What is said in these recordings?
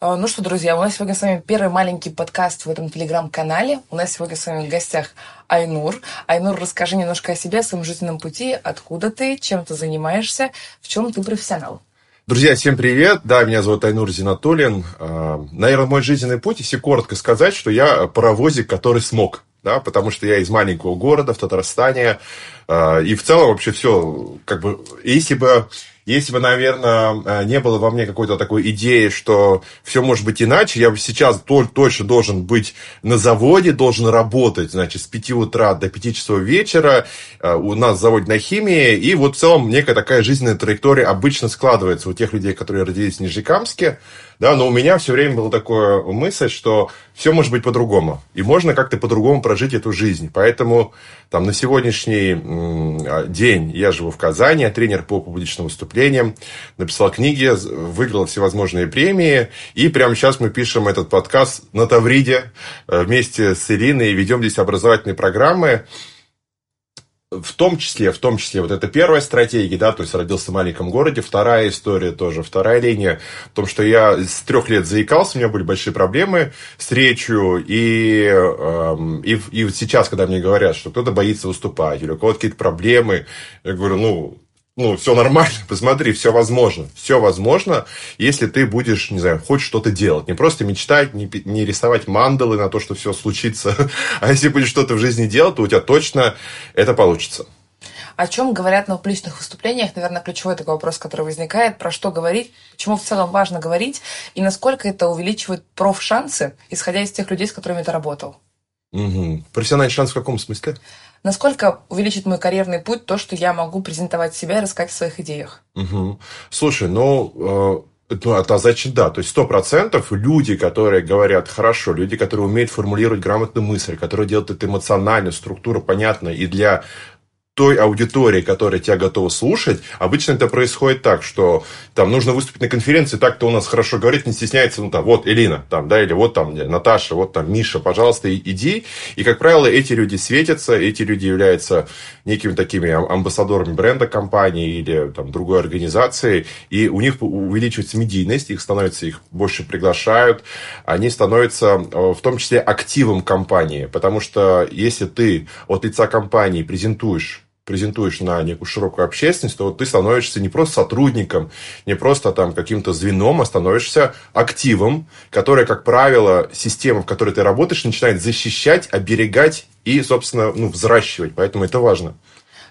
А, ну что, друзья, у нас сегодня с вами первый маленький подкаст в этом телеграм-канале. У нас сегодня с вами в гостях Айнур. Айнур, расскажи немножко о себе, о своем жизненном пути, откуда ты, чем ты занимаешься, в чем ты профессионал. Друзья, всем привет. Да, меня зовут Айнур Зинатуллин. А, наверное, мой жизненный путь, если коротко сказать, что я паровозик, который смог. Да, потому что я из маленького города в Татарстане. А, и в целом вообще все, как бы, если бы если бы, наверное, э, не было во мне какой-то такой идеи, что все может быть иначе, я бы сейчас точно должен быть на заводе, должен работать, значит, с 5 утра до 5 часов вечера. Э, у нас завод на химии. И вот в целом некая такая жизненная траектория обычно складывается у тех людей, которые родились в Нижнекамске. Да, но у меня все время была такая мысль, что все может быть по-другому. И можно как-то по-другому прожить эту жизнь. Поэтому там, на сегодняшний а, день я живу в Казани, я тренер по публичным выступлениям, написал книги, выиграл всевозможные премии. И прямо сейчас мы пишем этот подкаст на Тавриде э, вместе с Ириной и ведем здесь образовательные программы в том числе, в том числе, вот это первая стратегия, да, то есть родился в маленьком городе, вторая история тоже, вторая линия, в том, что я с трех лет заикался, у меня были большие проблемы с речью, и, э, и, и сейчас, когда мне говорят, что кто-то боится выступать, или у кого-то какие-то проблемы, я говорю, ну, ну, все нормально, посмотри, все возможно. Все возможно, если ты будешь, не знаю, хочешь что-то делать. Не просто мечтать, не, не рисовать мандалы на то, что все случится. А если будешь что-то в жизни делать, то у тебя точно это получится. О чем говорят на публичных выступлениях? Наверное, ключевой такой вопрос, который возникает. Про что говорить? Почему в целом важно говорить? И насколько это увеличивает профшансы, исходя из тех людей, с которыми ты работал? Угу. Профессиональный шанс в каком смысле? Насколько увеличит мой карьерный путь то, что я могу презентовать себя и рассказать о своих идеях? Угу. Слушай, ну, э, ну, это значит да. То есть сто процентов люди, которые говорят хорошо, люди, которые умеют формулировать грамотную мысль, которые делают это эмоционально, структура понятна и для той аудитории, которая тебя готова слушать, обычно это происходит так, что там нужно выступить на конференции, так кто у нас хорошо говорит, не стесняется, ну там, вот Элина, там, да, или вот там Наташа, вот там Миша, пожалуйста, иди. И, как правило, эти люди светятся, эти люди являются некими такими амбассадорами бренда компании или там другой организации, и у них увеличивается медийность, их становится, их больше приглашают, они становятся э, в том числе активом компании, потому что если ты от лица компании презентуешь презентуешь на некую широкую общественность, то вот ты становишься не просто сотрудником, не просто там каким-то звеном, а становишься активом, который, как правило, система, в которой ты работаешь, начинает защищать, оберегать и, собственно, ну, взращивать. Поэтому это важно.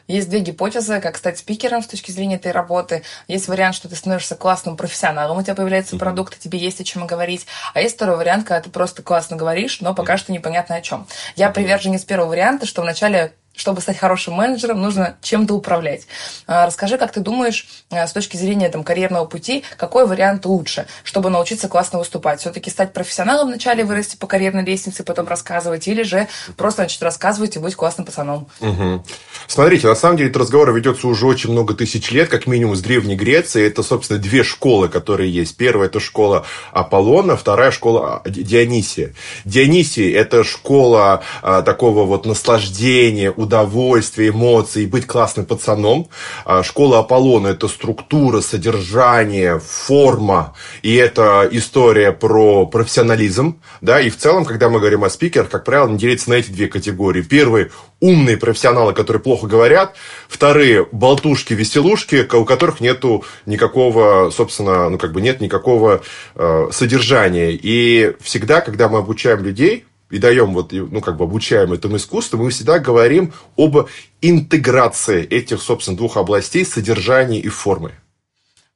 Есть две гипотезы, как стать спикером с точки зрения этой работы. Есть вариант, что ты становишься классным профессионалом, у тебя появляется продукт, и тебе есть о чем говорить. А есть второй вариант, когда ты просто классно говоришь, но пока что непонятно о чем. Я приверженец первого варианта, что вначале чтобы стать хорошим менеджером, нужно чем-то управлять. А, расскажи, как ты думаешь, э, с точки зрения там, карьерного пути, какой вариант лучше, чтобы научиться классно выступать? Все-таки стать профессионалом вначале, вырасти по карьерной лестнице, потом рассказывать, или же просто начать рассказывать и быть классным пацаном? Угу. Смотрите, на самом деле этот разговор ведется уже очень много тысяч лет, как минимум с Древней Греции. Это, собственно, две школы, которые есть. Первая – это школа Аполлона, вторая – школа а, Дионисия. Дионисий – это школа а, такого вот наслаждения, удовольствие, эмоции, быть классным пацаном. А, школа Аполлона – это структура, содержание, форма. И это история про профессионализм. Да? И в целом, когда мы говорим о спикерах, как правило, не делится на эти две категории. Первый – умные профессионалы, которые плохо говорят. Вторые – болтушки, веселушки, у которых нету никакого, собственно, ну как бы нет никакого э, содержания. И всегда, когда мы обучаем людей, и даем вот, ну, как бы обучаем этому искусству, мы всегда говорим об интеграции этих, собственно, двух областей содержания и формы.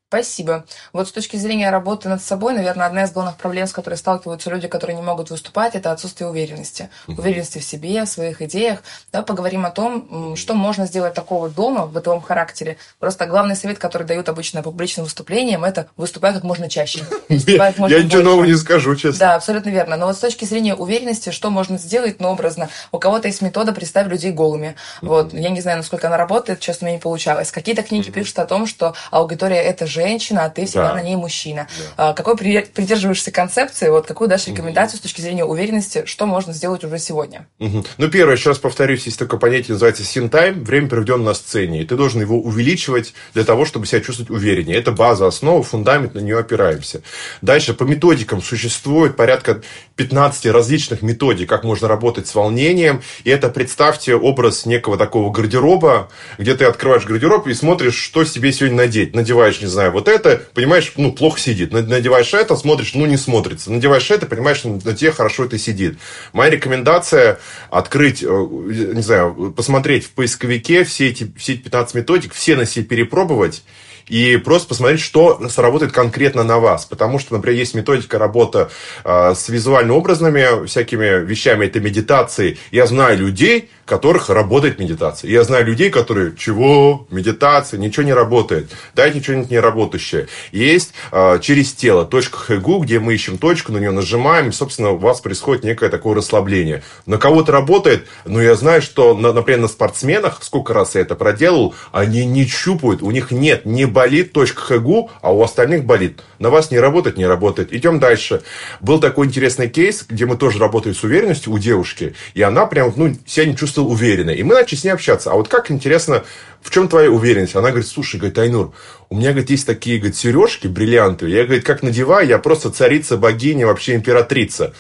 Спасибо. Вот с точки зрения работы над собой, наверное, одна из главных проблем, с которой сталкиваются люди, которые не могут выступать, это отсутствие уверенности. Уверенности в себе, в своих идеях. Да, поговорим о том, что можно сделать такого дома в бытовом характере. Просто главный совет, который дают обычно публичным выступлениям, это выступай как можно чаще. Я ничего нового не скажу, честно. Да, абсолютно верно. Но вот с точки зрения уверенности, что можно сделать, ну, образно. У кого-то есть метода представь людей голыми. Вот. Я не знаю, насколько она работает, честно, мне не получалось. Какие-то книги пишут о том, что аудитория – это же женщина, а ты всегда да. на ней мужчина. Да. А, какой придерживаешься концепции, вот какую дашь рекомендацию mm-hmm. с точки зрения уверенности, что можно сделать уже сегодня? Mm-hmm. Ну, первое, еще раз повторюсь, есть такое понятие, называется time, время, проведенное на сцене, и ты должен его увеличивать для того, чтобы себя чувствовать увереннее. Это база, основа, фундамент, на нее опираемся. Дальше по методикам существует порядка 15 различных методик, как можно работать с волнением, и это, представьте, образ некого такого гардероба, где ты открываешь гардероб и смотришь, что себе сегодня надеть. Надеваешь, не знаю, вот это, понимаешь, ну, плохо сидит. Надеваешь это, смотришь, ну, не смотрится. Надеваешь это, понимаешь, на тебе хорошо это сидит. Моя рекомендация открыть, э, не знаю, посмотреть в поисковике все эти, все эти 15 методик, все на себе перепробовать, и просто посмотреть, что сработает конкретно на вас. Потому что, например, есть методика работы э, с визуально-образными всякими вещами, это медитации. Я знаю людей, которых работает медитация. Я знаю людей, которые, чего, медитация, ничего не работает. Дайте что-нибудь неработающее. Есть э, через тело точка хэгу, где мы ищем точку, на нее нажимаем, и, собственно, у вас происходит некое такое расслабление. На кого-то работает, но я знаю, что, на, например, на спортсменах, сколько раз я это проделал, они не чупают, у них нет, не болит хэгу, а у остальных болит. На вас не работает, не работает. Идем дальше. Был такой интересный кейс, где мы тоже работали с уверенностью у девушки, и она прям, ну, себя не чувствовала чувствовал уверенно. И мы начали с ней общаться. А вот как интересно, в чем твоя уверенность? Она говорит, слушай, говорит, Айнур, у меня, говорит, есть такие, говорит, сережки бриллиантовые. Я, говорит, как надеваю, я просто царица, богиня, вообще императрица.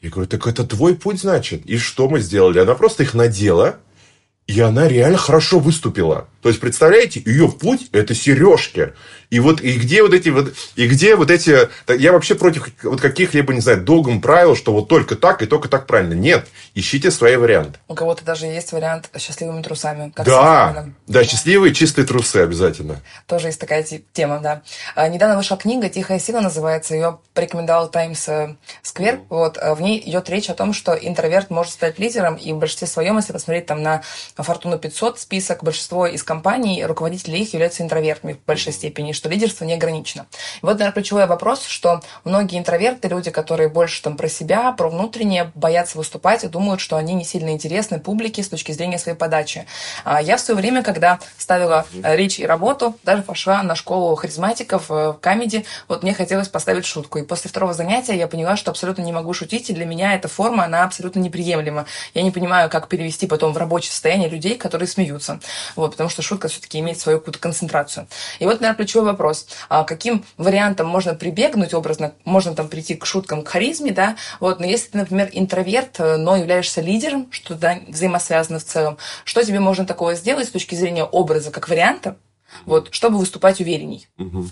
Я говорю, так это твой путь, значит? И что мы сделали? Она просто их надела, и она реально хорошо выступила. То есть, представляете, ее путь – это сережки. И вот и где вот эти вот и где вот эти я вообще против вот каких-либо не знаю догм правил, что вот только так и только так правильно. Нет, ищите свои варианты. У кого-то даже есть вариант счастливыми трусами. Как да, да, счастливые чистые трусы обязательно. Тоже есть такая тема, да. А, недавно вышла книга "Тихая сила" называется, ее порекомендовал Times э, Square. Вот а, в ней идет речь о том, что интроверт может стать лидером, и в большинстве своем, если посмотреть там на Fortune 500 список, большинство из компаний руководители их являются интровертами в большей степени что лидерство не ограничено. И вот, наверное, ключевой вопрос, что многие интроверты, люди, которые больше там про себя, про внутреннее, боятся выступать и думают, что они не сильно интересны публике с точки зрения своей подачи. А я в свое время, когда ставила э, речь и работу, даже пошла на школу харизматиков э, в Comedy, вот мне хотелось поставить шутку. И после второго занятия я поняла, что абсолютно не могу шутить, и для меня эта форма, она абсолютно неприемлема. Я не понимаю, как перевести потом в рабочее состояние людей, которые смеются. Вот, потому что шутка все-таки имеет свою какую-то концентрацию. И вот, наверное, ключевой вопрос. А каким вариантом можно прибегнуть образно? Можно там прийти к шуткам, к харизме, да? Вот, но если ты, например, интроверт, но являешься лидером, что да, взаимосвязано в целом, что тебе можно такого сделать с точки зрения образа, как варианта, вот, чтобы выступать уверенней? Угу.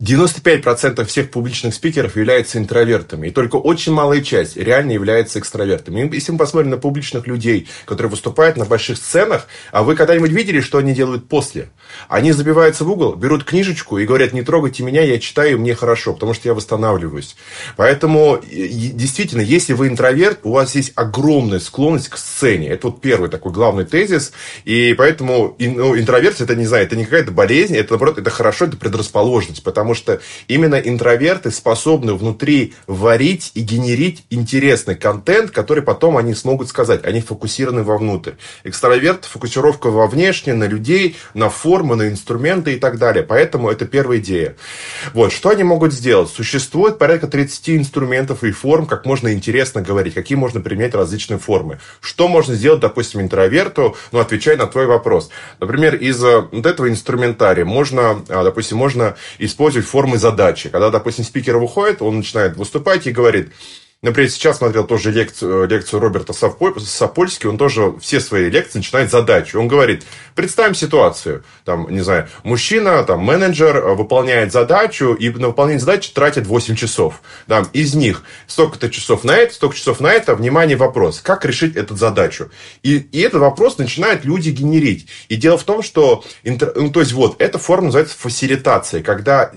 95% всех публичных спикеров являются интровертами, и только очень малая часть реально является экстравертами. Если мы посмотрим на публичных людей, которые выступают на больших сценах, а вы когда-нибудь видели, что они делают после? Они забиваются в угол, берут книжечку и говорят, не трогайте меня, я читаю, мне хорошо, потому что я восстанавливаюсь. Поэтому, действительно, если вы интроверт, у вас есть огромная склонность к сцене. Это вот первый такой главный тезис. И поэтому ну, интроверсия, это не знаю, это не какая-то болезнь, это наоборот, это хорошо, это предрасположенность, потому потому что именно интроверты способны внутри варить и генерить интересный контент, который потом они смогут сказать. Они фокусированы вовнутрь. Экстраверт фокусировка во внешнее, на людей, на формы, на инструменты и так далее. Поэтому это первая идея. Вот, что они могут сделать? Существует порядка 30 инструментов и форм, как можно интересно говорить, какие можно применять различные формы. Что можно сделать, допустим, интроверту, ну, отвечая на твой вопрос. Например, из э, вот этого инструментария можно, а, допустим, можно использовать использовать формы задачи. Когда, допустим, спикер выходит, он начинает выступать и говорит, Например, сейчас смотрел тоже лекцию, лекцию Роберта Сапольски, он тоже все свои лекции начинает с задачи. Он говорит, представим ситуацию, там, не знаю, мужчина, там, менеджер э, выполняет задачу, и на выполнение задачи тратит 8 часов. Там, из них столько-то часов на это, столько часов на это, внимание, вопрос, как решить эту задачу? И, и этот вопрос начинают люди генерить. И дело в том, что, ну, то есть, вот, эта форма называется фасилитация, когда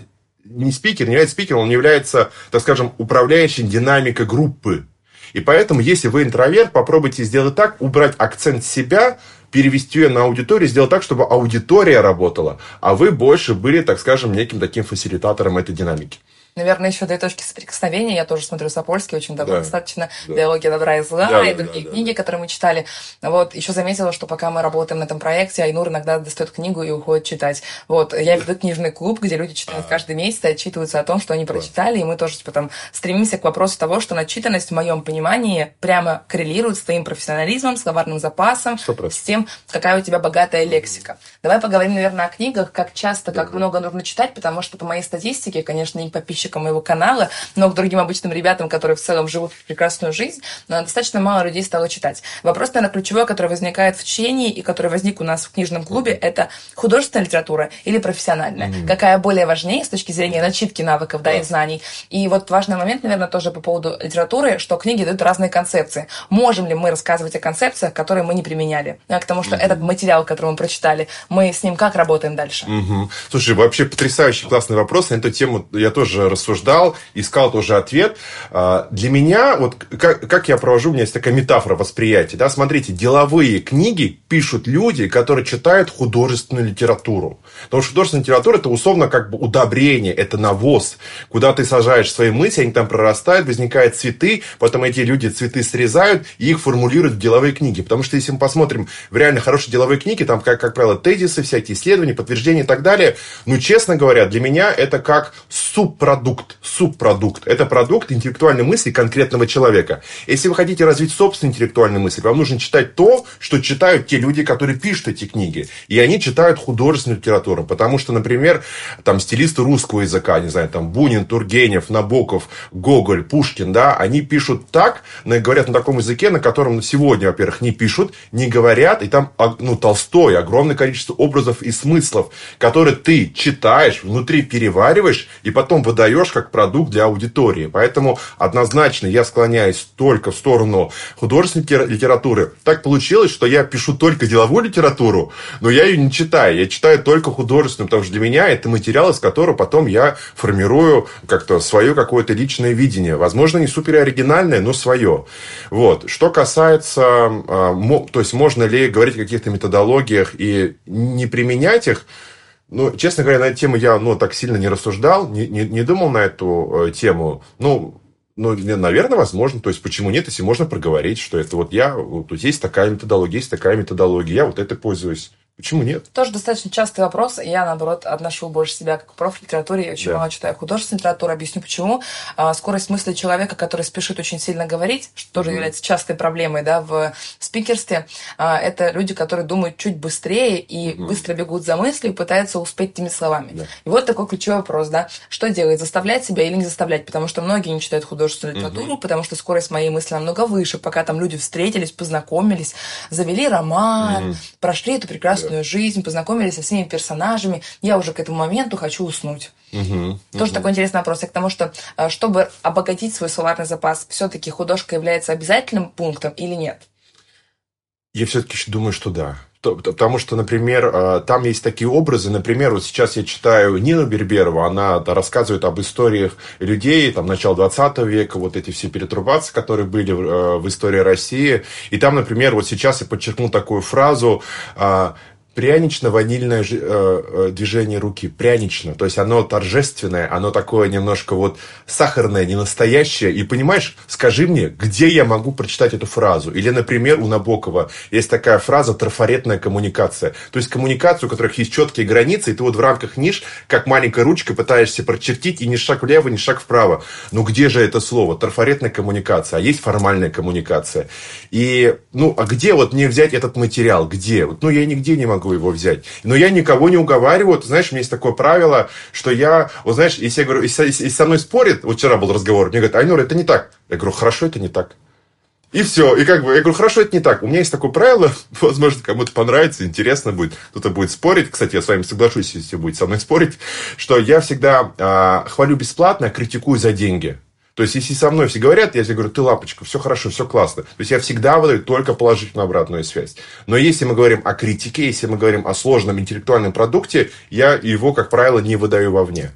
не спикер, не является спикером, он является, так скажем, управляющим динамикой группы. И поэтому, если вы интроверт, попробуйте сделать так, убрать акцент себя, перевести ее на аудиторию, сделать так, чтобы аудитория работала, а вы больше были, так скажем, неким таким фасилитатором этой динамики. Наверное, еще две точки соприкосновения. Я тоже смотрю Сапольский, очень давно да. достаточно. Да. «Диалоги добра и зла» да, и другие да, книги, да. которые мы читали. Вот, еще заметила, что пока мы работаем на этом проекте, Айнур иногда достает книгу и уходит читать. Вот, я веду книжный клуб, где люди читают каждый месяц и отчитываются о том, что они прочитали, и мы тоже, типа, там, стремимся к вопросу того, что начитанность в моем понимании прямо коррелирует с твоим профессионализмом, словарным запасом, 100%. с тем, какая у тебя богатая лексика. Давай поговорим, наверное, о книгах, как часто, как много нужно читать, потому что по моей статистике, конечно, не подписчикам моего канала, но к другим обычным ребятам, которые в целом живут прекрасную жизнь, но достаточно мало людей стало читать. Вопрос, наверное, ключевой, который возникает в чтении и который возник у нас в книжном клубе, это художественная литература или профессиональная? Mm-hmm. Какая более важнее с точки зрения начитки навыков, да, и знаний? И вот важный момент, наверное, тоже по поводу литературы, что книги дают разные концепции. Можем ли мы рассказывать о концепциях, которые мы не применяли? Потому что mm-hmm. этот материал, который мы прочитали, мы с ним как работаем дальше? Mm-hmm. Слушай, вообще потрясающий классный вопрос. На эту тему я тоже рассуждал, искал тоже ответ. А, для меня, вот как, как я провожу, у меня есть такая метафора восприятия. Да? Смотрите, деловые книги пишут люди, которые читают художественную литературу. Потому что художественная литература это условно как бы удобрение, это навоз. Куда ты сажаешь свои мысли, они там прорастают, возникают цветы, потом эти люди цветы срезают и их формулируют в деловые книги. Потому что если мы посмотрим в реально хорошие деловые книги, там, как, как правило, тезисы, всякие исследования, подтверждения и так далее, ну, честно говоря, для меня это как субпродукт. Субпродукт. Это продукт интеллектуальной мысли конкретного человека. Если вы хотите развить собственную интеллектуальную мысль, вам нужно читать то, что читают те люди, которые пишут эти книги. И они читают художественную литературу. Потому что, например, там стилисты русского языка, не знаю, там Бунин, Тургенев, Набоков, Гоголь, Пушкин, да, они пишут так, говорят на таком языке, на котором сегодня, во-первых, не пишут, не говорят, и там, а, ну, Толстой, огромное количество образов и смыслов, которые ты читаешь, внутри перевариваешь, и потом выдаешь как продукт для аудитории. Поэтому однозначно я склоняюсь только в сторону художественной литературы. Так получилось, что я пишу только деловую литературу, но я ее не читаю. Я читаю только художественную, потому что для меня это материал, из которого потом я формирую как-то свое какое-то личное видение. Возможно, не супер оригинальное, но свое. Вот. Что касается, а, то есть можно ли говорить о каких-то методологиях и не применять их, ну, честно говоря, на эту тему я, ну, так сильно не рассуждал, не, не, не думал на эту э, тему. Ну, ну, наверное, возможно. То есть, почему нет, если можно проговорить, что это вот я, вот есть такая методология, есть такая методология, я вот это пользуюсь. Почему нет? Тоже достаточно частый вопрос. Я, наоборот, отношу больше себя как проф литературе. Я очень да. мало читаю художественную литературу. Объясню почему. А, скорость мысли человека, который спешит очень сильно говорить, что тоже mm является частой проблемой да, в спикерстве, а, это люди, которые думают чуть быстрее и mm быстро бегут за мыслью и пытаются успеть теми словами. Да. И вот такой ключевой вопрос, да. Что делать? Заставлять себя или не заставлять? Потому что многие не читают художественную литературу, mm потому что скорость моей мысли намного выше. Пока там люди встретились, познакомились, завели роман, mm прошли эту прекрасную прекрасную жизнь, познакомились со всеми персонажами. Я уже к этому моменту хочу уснуть. Угу, Тоже угу. такой интересный вопрос. Я к тому, что э, чтобы обогатить свой словарный запас, все-таки художка является обязательным пунктом или нет? Я все-таки думаю, что да. Потому что, например, э, там есть такие образы. Например, вот сейчас я читаю Нину Берберову, она рассказывает об историях людей там, начала 20 века, вот эти все перетрубации, которые были в э, истории России. И там, например, вот сейчас я подчеркнул такую фразу прянично-ванильное э, э, движение руки, прянично, то есть оно торжественное, оно такое немножко вот сахарное, не настоящее, и понимаешь, скажи мне, где я могу прочитать эту фразу? Или, например, у Набокова есть такая фраза «трафаретная коммуникация», то есть коммуникация, у которых есть четкие границы, и ты вот в рамках ниш, как маленькой ручкой пытаешься прочертить, и ни шаг влево, ни шаг вправо. Ну где же это слово? Трафаретная коммуникация, а есть формальная коммуникация. И, ну, а где вот мне взять этот материал? Где? Ну, я нигде не могу могу его взять. Но я никого не уговариваю. Ты знаешь, у меня есть такое правило, что я, вот знаешь, если я говорю, если, если со мной спорит, вот вчера был разговор, мне говорят, Айнур, это не так. Я говорю, хорошо, это не так. И все. И как бы, я говорю, хорошо, это не так. У меня есть такое правило, возможно, кому-то понравится, интересно будет, кто-то будет спорить. Кстати, я с вами соглашусь, если будет со мной спорить, что я всегда э, хвалю бесплатно, а критикую за деньги. То есть, если со мной все говорят, я всегда говорю, ты лапочка, все хорошо, все классно. То есть, я всегда выдаю только положительную обратную связь. Но если мы говорим о критике, если мы говорим о сложном интеллектуальном продукте, я его, как правило, не выдаю вовне.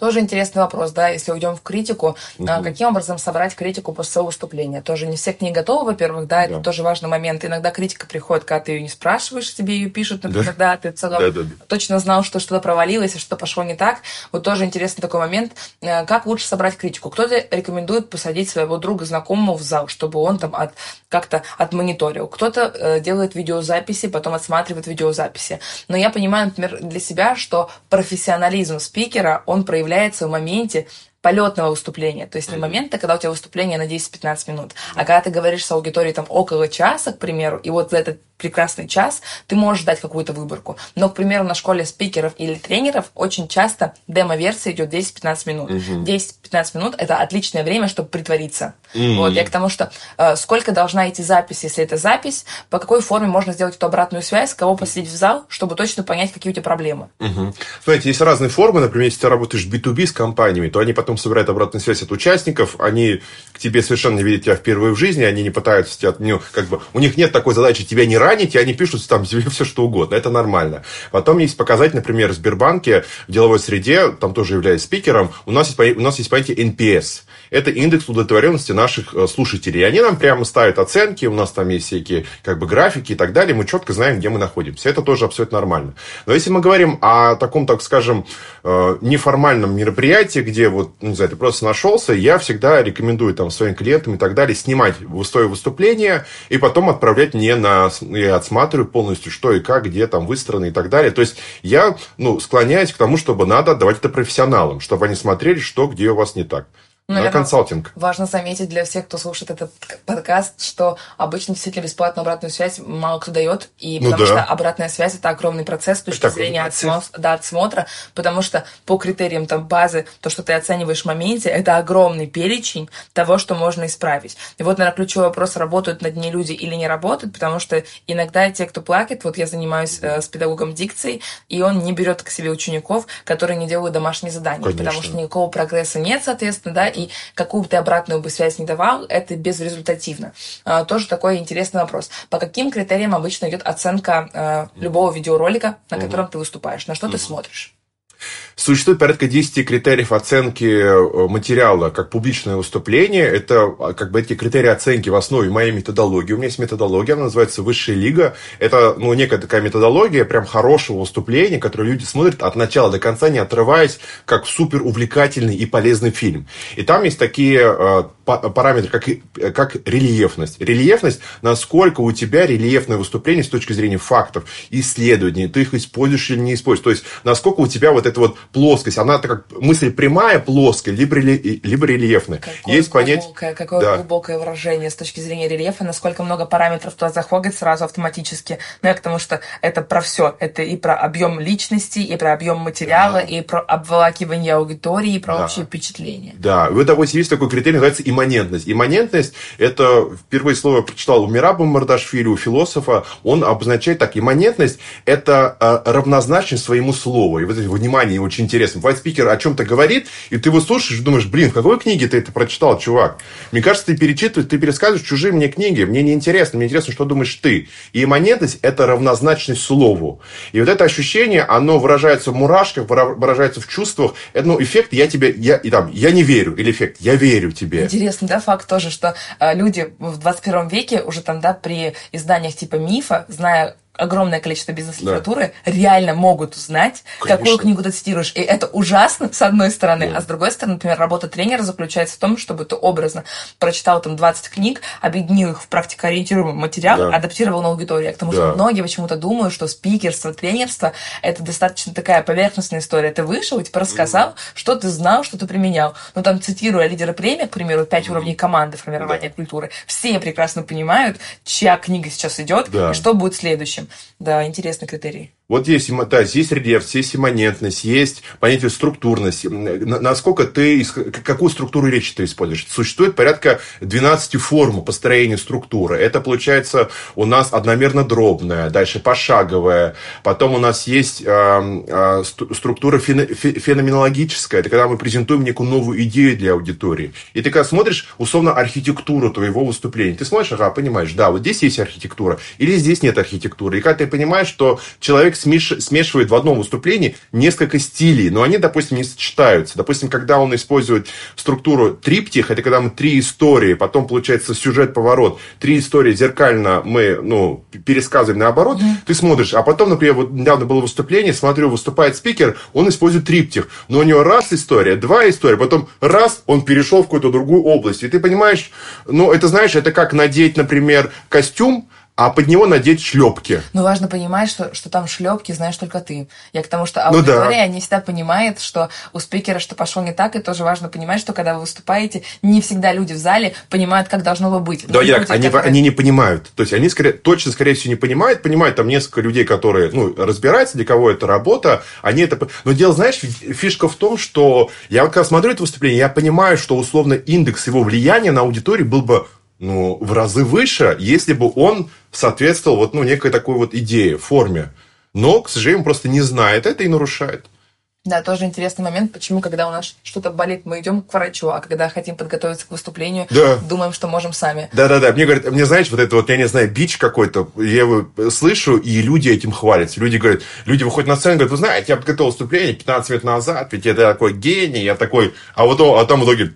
Тоже интересный вопрос, да, если уйдем в критику, угу. каким образом собрать критику после своего выступления? Тоже не все к ней готовы, во-первых, да, это да. тоже важный момент. Иногда критика приходит, когда ты ее не спрашиваешь, тебе ее пишут, например, да, да ты целом да, да, да. точно знал, что что-то провалилось, и что пошло не так. Вот тоже интересный такой момент, э, как лучше собрать критику. Кто-то рекомендует посадить своего друга, знакомого в зал, чтобы он там от, как-то отмониторил. Кто-то э, делает видеозаписи, потом отсматривает видеозаписи. Но я понимаю, например, для себя, что профессионализм спикера, он проявляется в моменте полетного выступления. То есть не момента, когда у тебя выступление на 10-15 минут, а когда ты говоришь с аудиторией там около часа, к примеру, и вот за этот прекрасный час ты можешь дать какую-то выборку. Но, к примеру, на школе спикеров или тренеров очень часто демо-версия идет 10-15 минут. Угу. 10-15 минут – это отличное время, чтобы притвориться. Вот, я к тому, что э, сколько должна идти запись, если это запись, по какой форме можно сделать эту обратную связь, кого посадить в зал, чтобы точно понять, какие у тебя проблемы. Угу. Смотрите, есть разные формы. Например, если ты работаешь B2B с компаниями, то они потом собирают обратную связь от участников, они к тебе совершенно не видят тебя впервые в жизни, они не пытаются тебя, ну, как бы, у них нет такой задачи тебя не ранить, и они пишут там себе все, что угодно. Это нормально. Потом есть показать, например, в Сбербанке, в деловой среде, там тоже являюсь спикером, у нас есть, у нас есть понятие NPS. Это индекс удовлетворенности наших э, слушателей. И они нам прямо ставят оценки, у нас там есть всякие как бы графики и так далее, мы четко знаем, где мы находимся. Это тоже абсолютно нормально. Но если мы говорим о таком, так скажем, э, неформальном мероприятии, где вот, ну, не знаю, ты просто нашелся, я всегда рекомендую там своим клиентам и так далее снимать свое выступление и потом отправлять мне на... Я отсматриваю полностью, что и как, где там выстроено и так далее. То есть я ну, склоняюсь к тому, чтобы надо отдавать это профессионалам, чтобы они смотрели, что где у вас не так. Наверное, консалтинг. Важно заметить для всех, кто слушает этот подкаст, что обычно действительно бесплатную обратную связь мало кто дает, и ну потому да. что обратная связь это огромный процесс с точки это зрения отсмотра, да, отсмотра, потому что по критериям там базы, то, что ты оцениваешь в моменте, это огромный перечень того, что можно исправить. И вот, наверное, ключевой вопрос, работают над ней люди или не работают, потому что иногда те, кто плакает, вот я занимаюсь э, с педагогом дикцией, и он не берет к себе учеников, которые не делают домашние задания, Конечно. потому что никакого прогресса нет, соответственно, да, и какую бы ты обратную бы связь не давал, это безрезультативно. А, тоже такой интересный вопрос. По каким критериям обычно идет оценка а, любого видеоролика, на котором ты выступаешь? На что ты смотришь? Существует порядка 10 критериев оценки э, материала как публичное выступление. Это а, как бы эти критерии оценки в основе моей методологии. У меня есть методология, она называется «Высшая лига». Это ну, некая такая методология прям хорошего выступления, которое люди смотрят от начала до конца, не отрываясь, как супер увлекательный и полезный фильм. И там есть такие параметры, как, как рельефность. Рельефность, насколько у тебя рельефное выступление с точки зрения фактов, исследований, ты их используешь или не используешь. То есть, насколько у тебя вот эта вот плоскость, она как мысль прямая, плоская, либо, либо рельефная. Какое Есть глубокое, понять... Какое да. глубокое выражение с точки зрения рельефа, насколько много параметров туда заходит сразу автоматически. Ну, я потому что это про все. Это и про объем личности, и про объем материала, да. и про обволакивание аудитории, и про да. общее впечатление. Да, вот, допустим, есть такой критерий, называется имманентность. Имманентность, это впервые слово прочитал у Мираба Мардашвили, у философа, он обозначает так, имманентность – это э, равнозначность своему слову. И вот это внимание очень интересно. Бывает, спикер о чем-то говорит, и ты его слушаешь и думаешь, блин, в какой книге ты это прочитал, чувак? Мне кажется, ты перечитываешь, ты пересказываешь чужие мне книги, мне не интересно, мне интересно, что думаешь ты. И имманентность – это равнозначность слову. И вот это ощущение, оно выражается в мурашках, выражается в чувствах. Это, ну, эффект «я тебе, я, и там, я не верю» или эффект «я верю тебе». Интересно, да, факт тоже, что э, люди в 21 веке уже там, да, при изданиях типа «Мифа», зная огромное количество бизнес-литературы да. реально могут узнать, Конечно. какую книгу ты цитируешь. И это ужасно, с одной стороны. Да. А с другой стороны, например, работа тренера заключается в том, чтобы ты образно прочитал там 20 книг, объединил их в практикоориентируемый материал, да. адаптировал на аудиторию. Потому да. что многие почему-то думают, что спикерство, тренерство – это достаточно такая поверхностная история. Ты вышел типа рассказал, mm. что ты знал, что ты применял. Ну, там, цитируя лидера премии, к примеру, пять mm. уровней команды формирования да. культуры, все прекрасно понимают, чья книга сейчас идет да. и что будет следующим. Да, интересный критерий. Вот есть, да, есть рельеф, есть имманентность, есть понятие структурности. Насколько ты, какую структуру речи ты используешь? Существует порядка 12 форм построения структуры. Это получается у нас одномерно дробная, дальше пошаговая. Потом у нас есть э, э, структура феноменологическая. Это когда мы презентуем некую новую идею для аудитории. И ты когда смотришь, условно, архитектуру твоего выступления, ты смотришь, ага, понимаешь, да, вот здесь есть архитектура, или здесь нет архитектуры. И когда ты понимаешь, что человек смеш... смешивает в одном выступлении несколько стилей, но они, допустим, не сочетаются. Допустим, когда он использует структуру триптих, это когда мы три истории, потом получается сюжет-поворот, три истории зеркально мы, ну, пересказываем наоборот, mm-hmm. ты смотришь, а потом, например, вот недавно было выступление, смотрю, выступает спикер, он использует триптих, но у него раз история, два история, потом раз он перешел в какую-то другую область, и ты понимаешь, ну, это, знаешь, это как надеть, например, костюм, а под него надеть шлепки. Ну, важно понимать, что, что там шлепки знаешь только ты. Я к тому, что аудитория ну, да. не всегда понимает, что у спикера что пошло не так, и тоже важно понимать, что когда вы выступаете, не всегда люди в зале понимают, как должно бы быть. Да, я, они, которые... они не понимают. То есть они скорее, точно, скорее всего, не понимают. Понимают там несколько людей, которые ну, разбираются, для кого это работа. Они это... Но дело, знаешь, фишка в том, что я вот когда смотрю это выступление, я понимаю, что условно индекс его влияния на аудиторию был бы ну, в разы выше, если бы он соответствовал вот, ну, некой такой вот идее, форме. Но, к сожалению, он просто не знает это и нарушает. Да, тоже интересный момент, почему, когда у нас что-то болит, мы идем к врачу, а когда хотим подготовиться к выступлению, да. думаем, что можем сами. Да, да, да. Мне говорят, мне знаете, вот это вот, я не знаю, бич какой-то, я его слышу, и люди этим хвалятся. Люди говорят, люди выходят на сцену и говорят, вы знаете, я подготовил выступление 15 минут назад, ведь я такой гений, я такой, а вот а там в итоге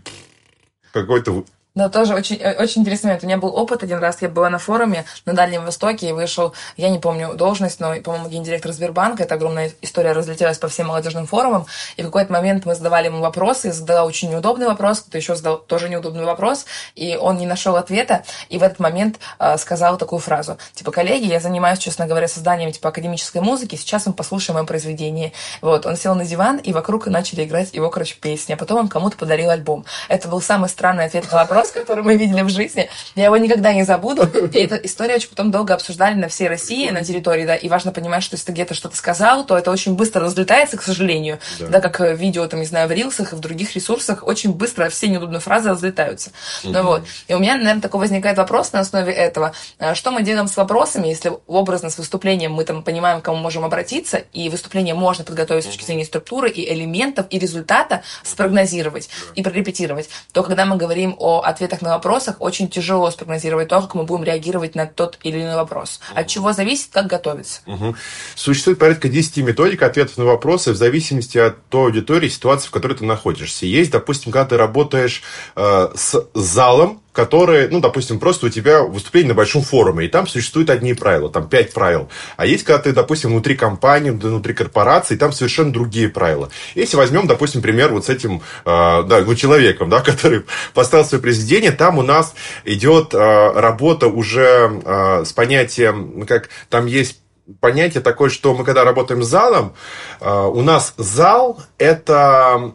какой-то да, тоже очень, э, очень интересный момент. У меня был опыт один раз, я была на форуме на Дальнем Востоке, и вышел, я не помню должность, но, по-моему, гендиректор Сбербанка, это огромная история разлетелась по всем молодежным форумам, и в какой-то момент мы задавали ему вопросы, я задала очень неудобный вопрос, кто еще задал тоже неудобный вопрос, и он не нашел ответа, и в этот момент э, сказал такую фразу, типа, коллеги, я занимаюсь, честно говоря, созданием, типа, академической музыки, сейчас мы послушаем мое произведение. Вот, он сел на диван, и вокруг начали играть его, короче, песни, а потом он кому-то подарил альбом. Это был самый странный ответ на вопрос, образ, который мы видели в жизни. Я его никогда не забуду. И эта история очень потом долго обсуждали на всей России, на территории, да, и важно понимать, что если ты где-то что-то сказал, то это очень быстро разлетается, к сожалению. Да. да, как видео, там, не знаю, в рилсах и в других ресурсах, очень быстро все неудобные фразы разлетаются. Угу. Ну вот. И у меня, наверное, такой возникает вопрос на основе этого. А что мы делаем с вопросами, если образно с выступлением мы там понимаем, к кому можем обратиться, и выступление можно подготовить с точки зрения структуры и элементов, и результата спрогнозировать и прорепетировать, то когда мы говорим о ответах на вопросах очень тяжело спрогнозировать то, как мы будем реагировать на тот или иной вопрос. От чего зависит, как готовиться. Угу. Существует порядка 10 методик ответов на вопросы в зависимости от той аудитории, ситуации, в которой ты находишься. Есть, допустим, когда ты работаешь э, с залом, которые, ну, допустим, просто у тебя выступление на большом форуме, и там существуют одни правила, там пять правил. А есть, когда ты, допустим, внутри компании, внутри корпорации, там совершенно другие правила. Если возьмем, допустим, пример вот с этим, э, да, ну, человеком, да, который поставил свое произведение, там у нас идет э, работа уже э, с понятием, как там есть понятие такое, что мы когда работаем с залом, э, у нас зал это,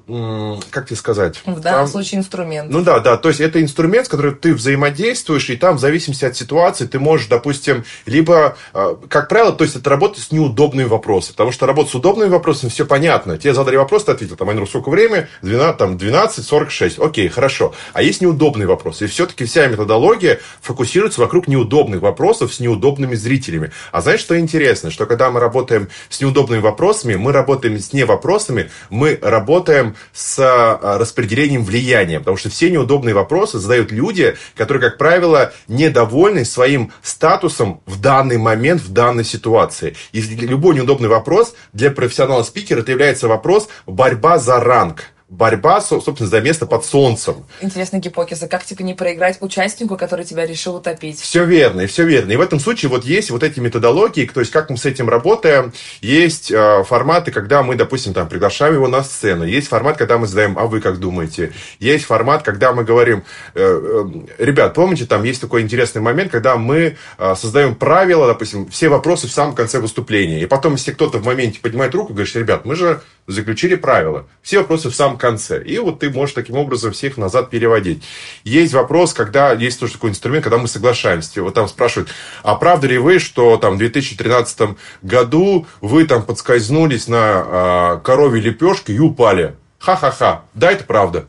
как тебе сказать? В данном там, случае инструмент. Ну да, да, то есть это инструмент, с которым ты взаимодействуешь, и там в зависимости от ситуации ты можешь, допустим, либо, э, как правило, то есть это работа с неудобными вопросами, потому что работа с удобными вопросами, все понятно. Тебе задали вопрос, ты ответил, там, Айнур, сколько время? 12, там, 12.46. Окей, хорошо. А есть неудобные вопросы. И все-таки вся методология фокусируется вокруг неудобных вопросов с неудобными зрителями. А знаешь, что интересно? Интересно, что когда мы работаем с неудобными вопросами, мы работаем с не вопросами, мы работаем с а, распределением влияния, потому что все неудобные вопросы задают люди, которые, как правило, недовольны своим статусом в данный момент, в данной ситуации. И любой неудобный вопрос для профессионала спикера это является вопрос борьба за ранг борьба, собственно, за место под солнцем. Интересная гипотеза. Как типа не проиграть участнику, который тебя решил утопить? Все верно, и все верно. И в этом случае вот есть вот эти методологии, то есть как мы с этим работаем. Есть э, форматы, когда мы, допустим, там приглашаем его на сцену. Есть формат, когда мы задаем, а вы как думаете? Есть формат, когда мы говорим, э, э, ребят, помните, там есть такой интересный момент, когда мы э, создаем правила, допустим, все вопросы в самом конце выступления. И потом, если кто-то в моменте поднимает руку и говорит, ребят, мы же заключили правила. Все вопросы в самом конце. И вот ты можешь таким образом всех назад переводить. Есть вопрос, когда есть тоже такой инструмент, когда мы соглашаемся. Вот там спрашивают, а правда ли вы, что там в 2013 году вы там подскользнулись на э, корове лепешке и упали? Ха-ха-ха. Да, это правда.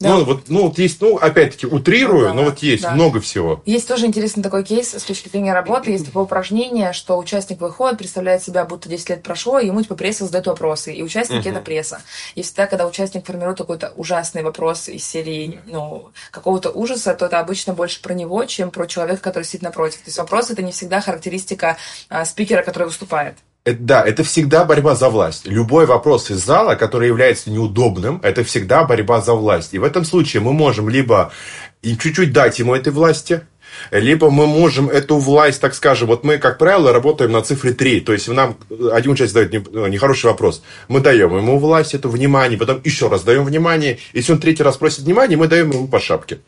Да. Ну, вот, ну, вот есть, ну, опять-таки, утрирую, да, но вот есть да. много всего. Есть тоже интересный такой кейс с точки зрения работы. Есть такое упражнение, что участник выходит, представляет себя, будто 10 лет прошло, и ему, типа, пресса задает вопросы. И участник uh-huh. это пресса. И всегда, когда участник формирует какой-то ужасный вопрос из серии, ну, какого-то ужаса, то это обычно больше про него, чем про человека, который сидит напротив. То есть вопрос это не всегда характеристика а, спикера, который выступает. Это, да, это всегда борьба за власть. Любой вопрос из зала, который является неудобным, это всегда борьба за власть. И в этом случае мы можем либо чуть-чуть дать ему этой власти, либо мы можем эту власть, так скажем, вот мы, как правило, работаем на цифре 3, то есть нам один участник задает ну, нехороший вопрос, мы даем ему власть, это внимание, потом еще раз даем внимание, если он третий раз просит внимание, мы даем ему по шапке.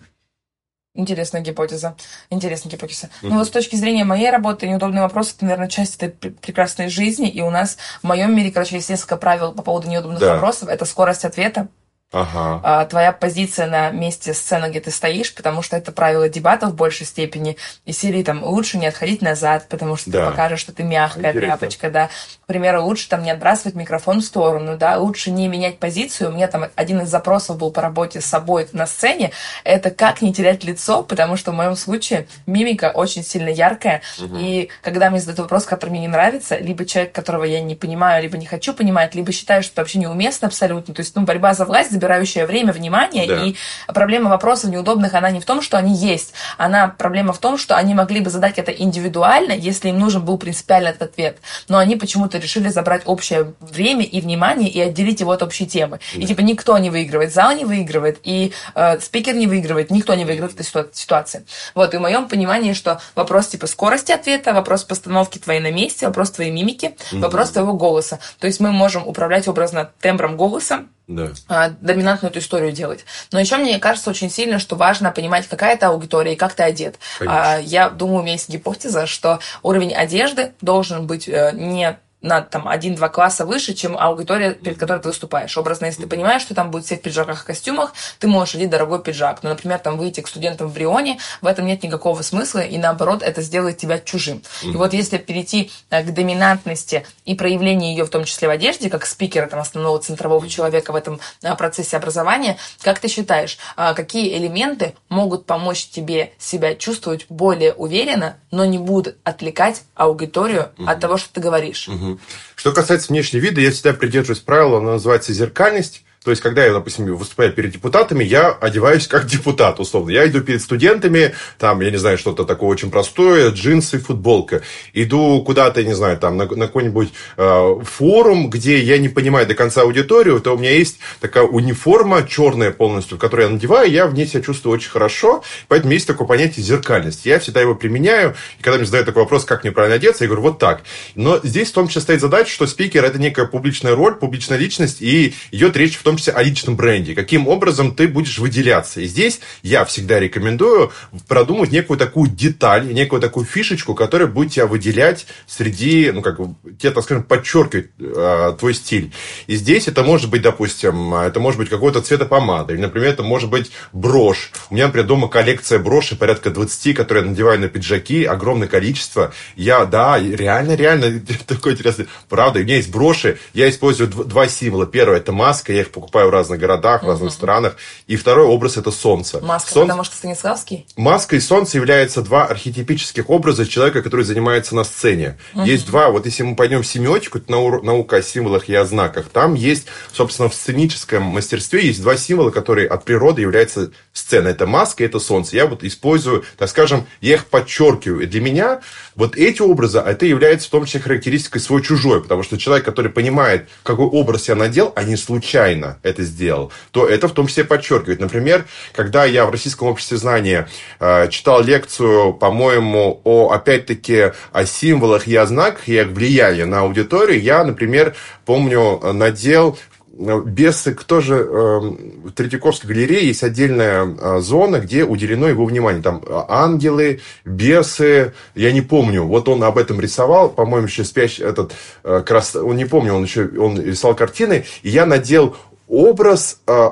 Интересная гипотеза. Интересная гипотеза. Mm-hmm. Ну вот с точки зрения моей работы, неудобный вопрос, это, наверное, часть этой прекрасной жизни. И у нас в моем мире, короче, есть несколько правил по поводу неудобных да. вопросов. Это скорость ответа, ага. а, твоя позиция на месте сцены, где ты стоишь, потому что это правило дебатов в большей степени. И серии там лучше не отходить назад, потому что да. ты покажешь, что ты мягкая Интересно. тряпочка, да. К примеру, лучше там не отбрасывать микрофон в сторону, да, лучше не менять позицию. У меня там один из запросов был по работе с собой на сцене, это как не терять лицо, потому что в моем случае мимика очень сильно яркая, угу. и когда мне задают вопрос, который мне не нравится, либо человек, которого я не понимаю, либо не хочу понимать, либо считаю, что это вообще неуместно абсолютно, то есть, ну, борьба за власть забирающее время, внимание. Да. И проблема вопросов неудобных, она не в том, что они есть. Она проблема в том, что они могли бы задать это индивидуально, если им нужен был принципиально этот ответ. Но они почему-то решили забрать общее время и внимание и отделить его от общей темы. Да. И типа никто не выигрывает, зал не выигрывает, и э, спикер не выигрывает, никто не выигрывает в этой ситуации. Вот, и в моем понимании, что вопрос типа скорости ответа, вопрос постановки твоей на месте, вопрос твоей мимики, mm вопрос твоего голоса. То есть мы можем управлять образно тембром голоса, да. а, доминантную эту историю делать. Но еще мне кажется очень сильно, что важно понимать, какая это аудитория и как ты одет. А, я думаю, у меня есть гипотеза, что уровень одежды должен быть э, не на там один-два класса выше, чем аудитория, перед которой ты выступаешь. Образно, если ты понимаешь, что там будет все в пиджаках и костюмах, ты можешь одеть дорогой пиджак. Но, например, там выйти к студентам в Брионе, в этом нет никакого смысла, и наоборот, это сделает тебя чужим. И вот если перейти э, к доминантности и проявлению ее, в том числе в одежде, как спикера там, основного центрового человека в этом э, процессе образования, как ты считаешь, э, какие элементы могут помочь тебе себя чувствовать более уверенно, но не будут отвлекать аудиторию от того, что ты говоришь? Mm-hmm. Что касается внешнего вида, я всегда придерживаюсь правила, оно называется зеркальность. То есть, когда я, допустим, выступаю перед депутатами, я одеваюсь как депутат, условно. Я иду перед студентами, там, я не знаю, что-то такое очень простое, джинсы, футболка. Иду куда-то, я не знаю, там, на, на какой-нибудь э, форум, где я не понимаю до конца аудиторию, то у меня есть такая униформа черная полностью, которую я надеваю, я в ней себя чувствую очень хорошо. Поэтому есть такое понятие зеркальность. Я всегда его применяю. И когда мне задают такой вопрос, как мне правильно одеться, я говорю, вот так. Но здесь в том числе стоит задача, что спикер – это некая публичная роль, публичная личность, и идет речь в том том числе о личном бренде. Каким образом ты будешь выделяться. И здесь я всегда рекомендую продумать некую такую деталь, некую такую фишечку, которая будет тебя выделять среди, ну, как, тебе, так скажем, подчеркивать э, твой стиль. И здесь это может быть, допустим, это может быть какой-то цветопомада, или, например, это может быть брошь. У меня, например, дома коллекция броши, порядка 20, которые я надеваю на пиджаки, огромное количество. Я, да, реально, реально, такой интересный. Правда, у меня есть броши, я использую два символа. Первое, это маска, я их покупаю в разных городах, в разных странах. И второй образ это солнце. Маска, солнце... потому что Станиславский? Маска и солнце являются два архетипических образа человека, который занимается на сцене. Угу. Есть два, вот если мы пойдем в семиотику, это наука о символах и о знаках, там есть, собственно, в сценическом мастерстве есть два символа, которые от природы являются сценой. Это маска это солнце. Я вот использую, так скажем, я их подчеркиваю. И для меня вот эти образы, это является в том числе характеристикой свой-чужой, потому что человек, который понимает, какой образ я надел, а не случайно это сделал, то это в том числе подчеркивает. Например, когда я в Российском обществе знания э, читал лекцию, по-моему, о, опять-таки, о символах и о знаках, и их влиянии на аудиторию, я, например, помню, надел Бесы, кто же, э, в Третьяковской галерее есть отдельная э, зона, где уделено его внимание. Там ангелы, бесы, я не помню. Вот он об этом рисовал, по-моему, еще спящий этот, э, крас... он не помню, он еще он рисовал картины. И я надел образ э,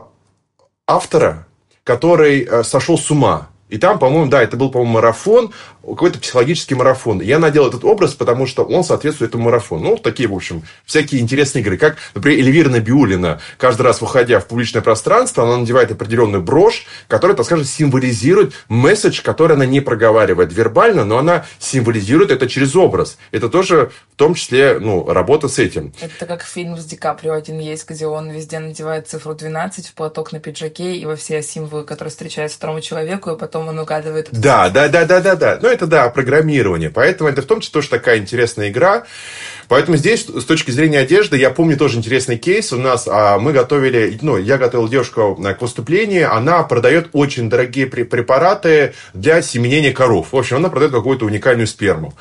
автора, который э, сошел с ума. И там, по-моему, да, это был, по-моему, марафон, какой-то психологический марафон. Я надел этот образ, потому что он соответствует этому марафону. Ну, такие, в общем, всякие интересные игры. Как, например, Эльвира Набиулина, каждый раз выходя в публичное пространство, она надевает определенную брошь, которая, так скажем, символизирует месседж, который она не проговаривает вербально, но она символизирует это через образ. Это тоже, в том числе, ну, работа с этим. Это как фильм с Ди Каприо один есть, где он везде надевает цифру 12 в платок на пиджаке и во все символы, которые встречаются второму человеку, и потом потом он угадывает. Да, да, да, да, да, да. Ну, это да, программирование. Поэтому это в том числе тоже такая интересная игра. Поэтому здесь, с точки зрения одежды, я помню тоже интересный кейс. У нас а, мы готовили, ну, я готовил девушку к выступлению. Она продает очень дорогие препараты для семенения коров. В общем, она продает какую-то уникальную сперму.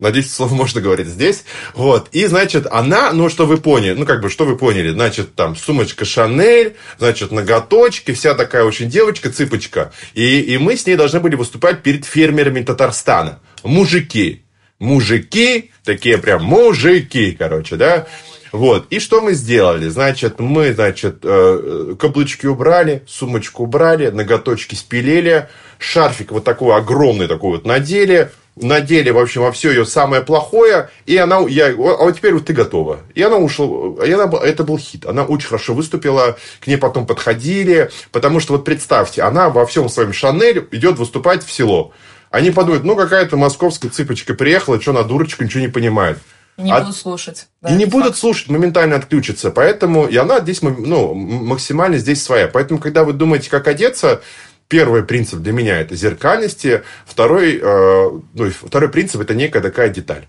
Надеюсь, слово можно говорить здесь. Вот. И, значит, она, ну, что вы поняли, ну, как бы, что вы поняли, значит, там, сумочка Шанель, значит, ноготочки, вся такая очень девочка, цыпочка. И, и мы с ней должны были выступать перед фермерами Татарстана. Мужики. Мужики, такие прям мужики, короче, да. Вот. И что мы сделали? Значит, мы, значит, э, каблучки убрали, сумочку убрали, ноготочки спилили, шарфик вот такой огромный такой вот надели, надели, в общем, во все ее самое плохое, и она, я, а вот теперь вот ты готова. И она ушла, и она, это был хит. Она очень хорошо выступила, к ней потом подходили, потому что вот представьте, она во всем своем Шанель идет выступать в село. Они подумают, ну, какая-то московская цыпочка приехала, что на дурочку, ничего не понимает. И не а... будут слушать. Да, и не будут факт. слушать, моментально отключатся. Поэтому, и она здесь, ну, максимально здесь своя. Поэтому, когда вы думаете, как одеться, Первый принцип для меня это зеркальности, второй, э, ну, второй принцип это некая такая деталь.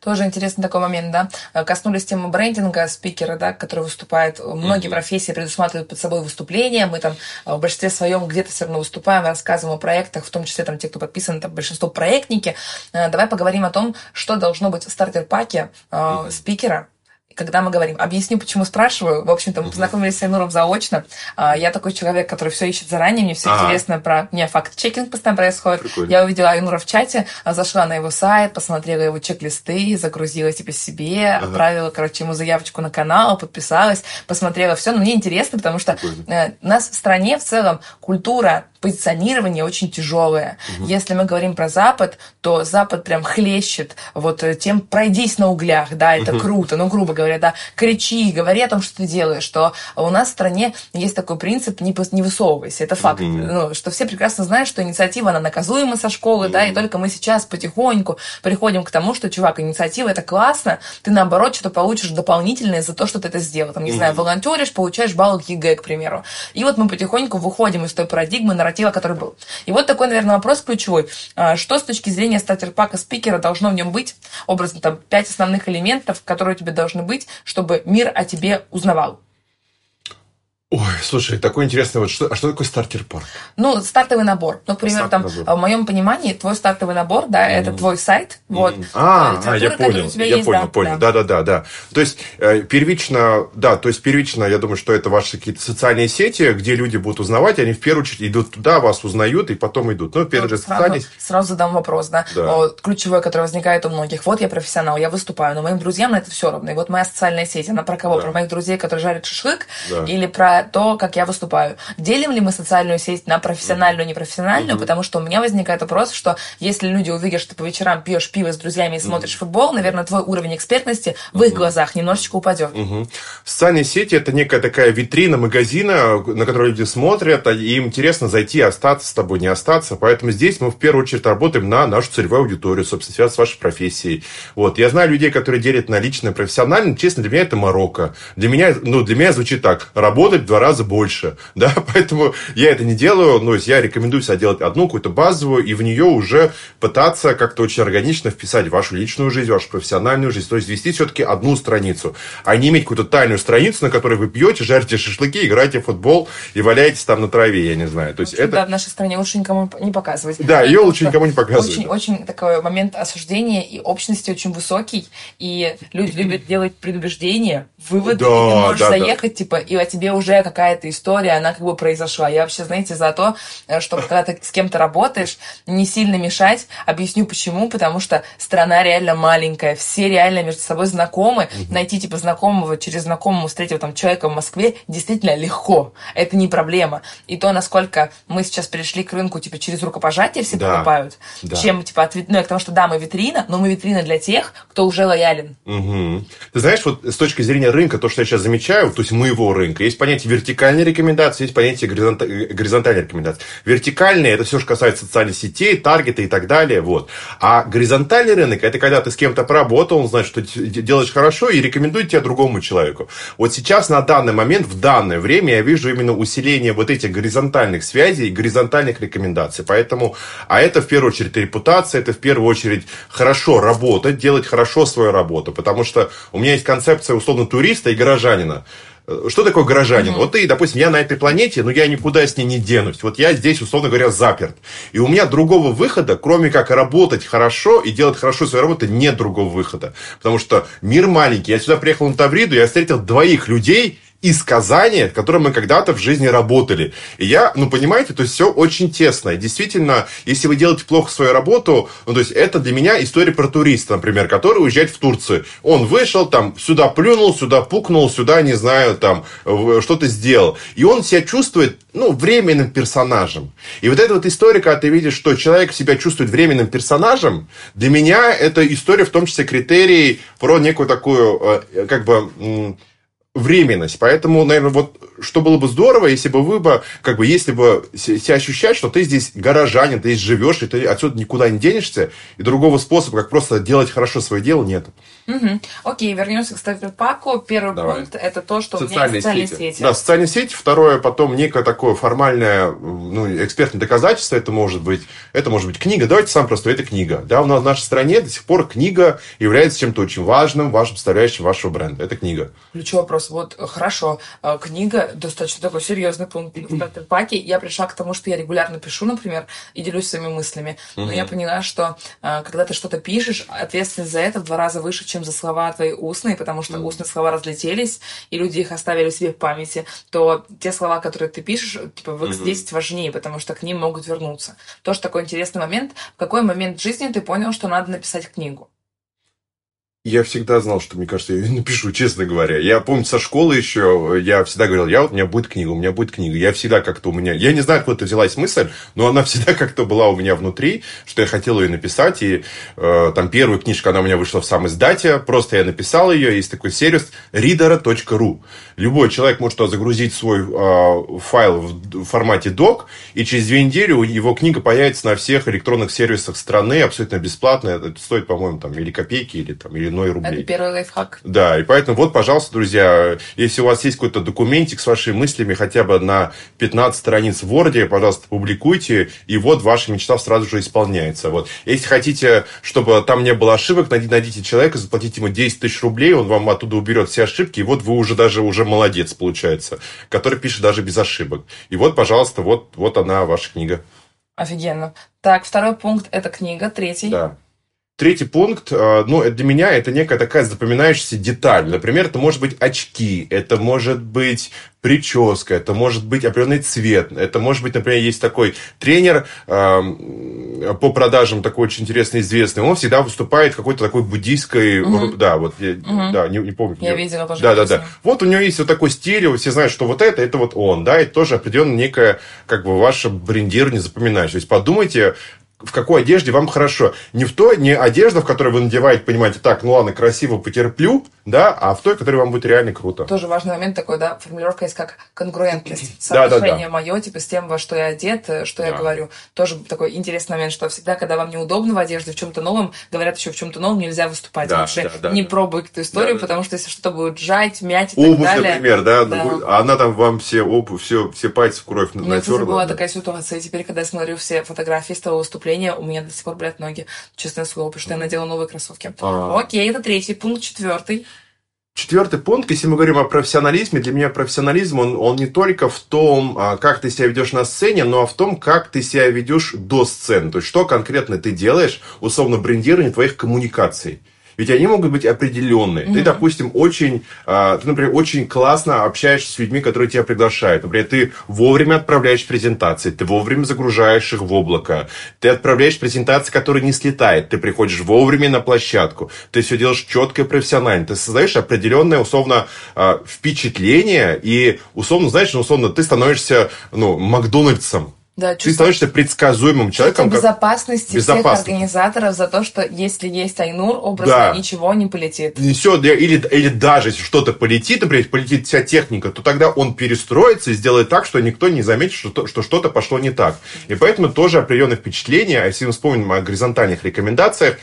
Тоже интересный такой момент, да. Э, коснулись темы брендинга спикера, да, который выступает. Многие mm-hmm. профессии предусматривают под собой выступления. Мы там э, в большинстве своем где-то все равно выступаем, рассказываем о проектах, в том числе там те, кто подписан, там большинство проектники. Давай поговорим о том, что должно быть в стартер-паке э, mm-hmm. спикера, когда мы говорим, объясню, почему спрашиваю. В общем-то, мы познакомились с Айнуром заочно. А, я такой человек, который все ищет заранее, мне все ага. интересно про... У меня факт-чекинг постоянно происходит. Прикольно. Я увидела Айнура в чате, а, зашла на его сайт, посмотрела его чек-листы, загрузила типа себе, отправила, короче, ему заявочку на канал, подписалась, посмотрела все. Но мне интересно, потому что Прикольно. Э, у нас в стране в целом культура позиционирование очень тяжелое. Угу. Если мы говорим про Запад, то Запад прям хлещет вот э, тем пройдись на углях, да, это угу. круто, ну, грубо говоря, да, кричи, говори о том, что ты делаешь, что у нас в стране есть такой принцип не, не высовывайся, это факт, угу. ну, что все прекрасно знают, что инициатива, она наказуема со школы, угу. да, и только мы сейчас потихоньку приходим к тому, что, чувак, инициатива это классно, ты наоборот что-то получишь дополнительное за то, что ты это сделал, там, не угу. знаю, волонтеришь, получаешь балл ЕГЭ, к примеру. И вот мы потихоньку выходим из той парадигмы, нарратива, который был. И вот такой, наверное, вопрос ключевой. А, что с точки зрения starter pack а спикера должно в нем быть? Образно, там, пять основных элементов, которые у тебя должны быть, чтобы мир о тебе узнавал. Ой, слушай, такой интересный, вот что, а что такое starter pack? Ну, стартовый набор. Ну, например, там, набор. в моем понимании, твой стартовый набор, да, мм. это твой сайт, мм. вот. А, а я понял, я есть, понял, да, понял, да, да, да, да. То есть, э, первично, да, то есть, первично, я думаю, что это ваши какие-то социальные сети, где люди будут узнавать, они в первую очередь идут туда, вас узнают, и потом идут. Ну, первый же социальные... Сразу задам вопрос, да, да. Вот, ключевой, который возникает у многих. Вот я профессионал, я выступаю, но моим друзьям на это все равно. И вот моя социальная сеть, она про кого? Да. Про моих друзей, которые жарят шашлык, да. или про то, как я выступаю. Делим ли мы социальную сеть на профессиональную и непрофессиональную? Mm-hmm. Потому что у меня возникает вопрос, что если люди увидят, что ты по вечерам пьешь пиво с друзьями и смотришь mm-hmm. футбол, наверное, твой уровень экспертности в mm-hmm. их глазах немножечко упадет. Mm-hmm. Социальные сети это некая такая витрина магазина, на которую люди смотрят, а им интересно зайти, остаться с тобой, не остаться. Поэтому здесь мы в первую очередь работаем на нашу целевую аудиторию, собственно, связь с вашей профессией. Вот. Я знаю людей, которые делят на личное и профессиональное. Честно, для меня это Марокко. Для меня, ну, для меня звучит так. Работать в два раза больше. Да? Поэтому я это не делаю, но я рекомендую себя делать одну какую-то базовую и в нее уже пытаться как-то очень органично вписать вашу личную жизнь, вашу профессиональную жизнь. То есть вести все-таки одну страницу, а не иметь какую-то тайную страницу, на которой вы пьете, жарите шашлыки, играете в футбол и валяетесь там на траве, я не знаю. То есть общем, это... Да, в нашей стране лучше никому не показывать. Да, ее лучше никому не показывать. Очень, очень такой момент осуждения и общности очень высокий, и люди любят делать предубеждения, выводы, да, и ты можешь да, заехать, да. типа, и о тебе уже какая-то история, она как бы произошла. Я вообще, знаете, за то, э, что когда ты с кем-то работаешь, не сильно мешать. Объясню почему. Потому что страна реально маленькая, все реально между собой знакомы. Найти, типа, знакомого через знакомого встретил там человека в Москве действительно легко. Это не проблема. И то, насколько мы сейчас перешли к рынку, типа, через рукопожатие все да. покупают, да. чем, типа, ответ... ну, потому что, да, мы витрина, но мы витрина для тех, кто уже лоялен. Угу. Ты знаешь, вот с точки зрения рынка, то, что я сейчас замечаю, то есть моего рынка, есть понятие понятие вертикальной рекомендации, есть понятие горизонтальной рекомендации. Вертикальные – это все, что касается социальных сетей, таргета и так далее. Вот. А горизонтальный рынок – это когда ты с кем-то поработал, он знает, что делаешь хорошо и рекомендует тебя другому человеку. Вот сейчас, на данный момент, в данное время, я вижу именно усиление вот этих горизонтальных связей, горизонтальных рекомендаций. Поэтому, а это в первую очередь репутация, это в первую очередь хорошо работать, делать хорошо свою работу. Потому что у меня есть концепция условно туриста и горожанина. Что такое горожанин? Mm-hmm. Вот ты, допустим, я на этой планете, но я никуда с ней не денусь. Вот я здесь, условно говоря, заперт. И у меня другого выхода, кроме как работать хорошо и делать хорошо свою работу, нет другого выхода. Потому что мир маленький. Я сюда приехал на Тавриду, я встретил двоих людей, из Казани, в котором мы когда-то в жизни работали. И я, ну, понимаете, то есть все очень тесно. И действительно, если вы делаете плохо свою работу, ну, то есть это для меня история про туриста, например, который уезжает в Турцию. Он вышел, там, сюда плюнул, сюда пукнул, сюда, не знаю, там, что-то сделал. И он себя чувствует, ну, временным персонажем. И вот эта вот история, когда ты видишь, что человек себя чувствует временным персонажем, для меня это история, в том числе критерий про некую такую, э, как бы, временность. Поэтому, наверное, вот что было бы здорово, если бы вы бы, как бы, если бы себя ощущать, что ты здесь горожанин, ты здесь живешь, и ты отсюда никуда не денешься, и другого способа, как просто делать хорошо свое дело, нет. Угу. Окей, вернемся к Стафферпаку. Первый Давай. пункт – это то, что социальные у меня социальные сети. сети. Да, социальные сети. Второе, потом некое такое формальное, ну, экспертное доказательство. Это может быть, это может быть книга. Давайте сам просто, это книга. Да, у нас в нашей стране до сих пор книга является чем-то очень важным, важным, составляющим вашего бренда. Это книга. Ключевой вопрос. Вот, хорошо, а, книга достаточно такой серьезный пункт в Стафферпаке. Я пришла к тому, что я регулярно пишу, например, и делюсь своими мыслями. Но я поняла, что а, когда ты что-то пишешь, ответственность за это в два раза выше, чем за слова твои устные, потому что устные слова разлетелись, и люди их оставили себе в памяти, то те слова, которые ты пишешь, типа в X10 mm-hmm. важнее, потому что к ним могут вернуться. Тоже такой интересный момент. В какой момент жизни ты понял, что надо написать книгу? Я всегда знал, что, мне кажется, я ее напишу, честно говоря. Я помню, со школы еще я всегда говорил, я вот, у меня будет книга, у меня будет книга. Я всегда как-то у меня... Я не знаю, откуда взялась мысль, но она всегда как-то была у меня внутри, что я хотел ее написать. И э, там первая книжка, она у меня вышла в сам издате. Просто я написал ее. Есть такой сервис reader.ru. Любой человек может туда загрузить свой э, файл в формате doc, и через две недели его книга появится на всех электронных сервисах страны абсолютно бесплатно. Это стоит, по-моему, там или копейки, или там, или 1 рублей. Это первый лайфхак. Да, и поэтому вот, пожалуйста, друзья, если у вас есть какой-то документик с вашими мыслями хотя бы на 15 страниц в Word, пожалуйста, публикуйте, и вот ваша мечта сразу же исполняется. Вот. Если хотите, чтобы там не было ошибок, найдите человека, заплатите ему 10 тысяч рублей, он вам оттуда уберет все ошибки, и вот вы уже даже уже молодец, получается, который пишет даже без ошибок. И вот, пожалуйста, вот, вот она, ваша книга. Офигенно. Так, второй пункт – это книга, третий. Да. Третий пункт, э, ну, для меня это некая такая запоминающаяся деталь. Например, это может быть очки, это может быть прическа, это может быть определенный цвет, это может быть, например, есть такой тренер э, по продажам, такой очень интересный, известный, он всегда выступает в какой-то такой буддийской, угу. да, вот, угу. да, не, не помню. Я видела тоже. Да, да, да. Вот у него есть вот такой стиль, все знают, что вот это, это вот он, да, и тоже определенно некое, как бы, ваше брендирование запоминаешь. То есть подумайте, в какой одежде вам хорошо. Не в той, не одежда, в которой вы надеваете, понимаете, так, ну ладно, красиво потерплю, да, а в той, которая вам будет реально круто. Тоже важный момент такой, да, формулировка есть как конгруентность. Соотношение да, да, да. мое, типа, с тем, во что я одет, э, что да. я говорю. Тоже такой интересный момент, что всегда, когда вам неудобно в одежде, в чем-то новом, говорят еще в чем-то новом нельзя выступать. Да, Лучше да, да, не да. пробуй эту историю, да, потому что если что-то будет жать, мять и Обувь, так далее. например, да, да. А она там вам все обувь, все, все пальцы в кровь натерла. У меня, была да. такая ситуация. И теперь, когда я смотрю все фотографии с того выступления, у меня до сих пор болят ноги, честное слово, потому что я надела новые кроссовки. А-а-а. Окей, это третий пункт. Четвертый. Четвертый пункт, если мы говорим о профессионализме, для меня профессионализм, он, он не только в том, а, как ты себя ведешь на сцене, но и в том, как ты себя ведешь до сцены. То есть, что конкретно ты делаешь, условно, брендирование твоих коммуникаций. Ведь они могут быть определенные. Mm-hmm. Ты, допустим, очень, э, ты, например, очень классно общаешься с людьми, которые тебя приглашают. Например, ты вовремя отправляешь презентации, ты вовремя загружаешь их в облако, ты отправляешь презентации, которые не слетают, ты приходишь вовремя на площадку, ты все делаешь четко и профессионально, ты создаешь определенное, условно, э, впечатление и, условно, знаешь, ну, условно, ты становишься, ну, Макдональдсом Да, ты становишься предсказуемым человеком. Как... безопасности всех организаторов за то, что если есть Айнур, образно да. ничего не полетит. Все, или, или даже если что-то полетит, например, полетит вся техника, то тогда он перестроится и сделает так, что никто не заметит, что, что что-то пошло не так. И поэтому тоже определенное впечатление, а если мы вспомним о горизонтальных рекомендациях,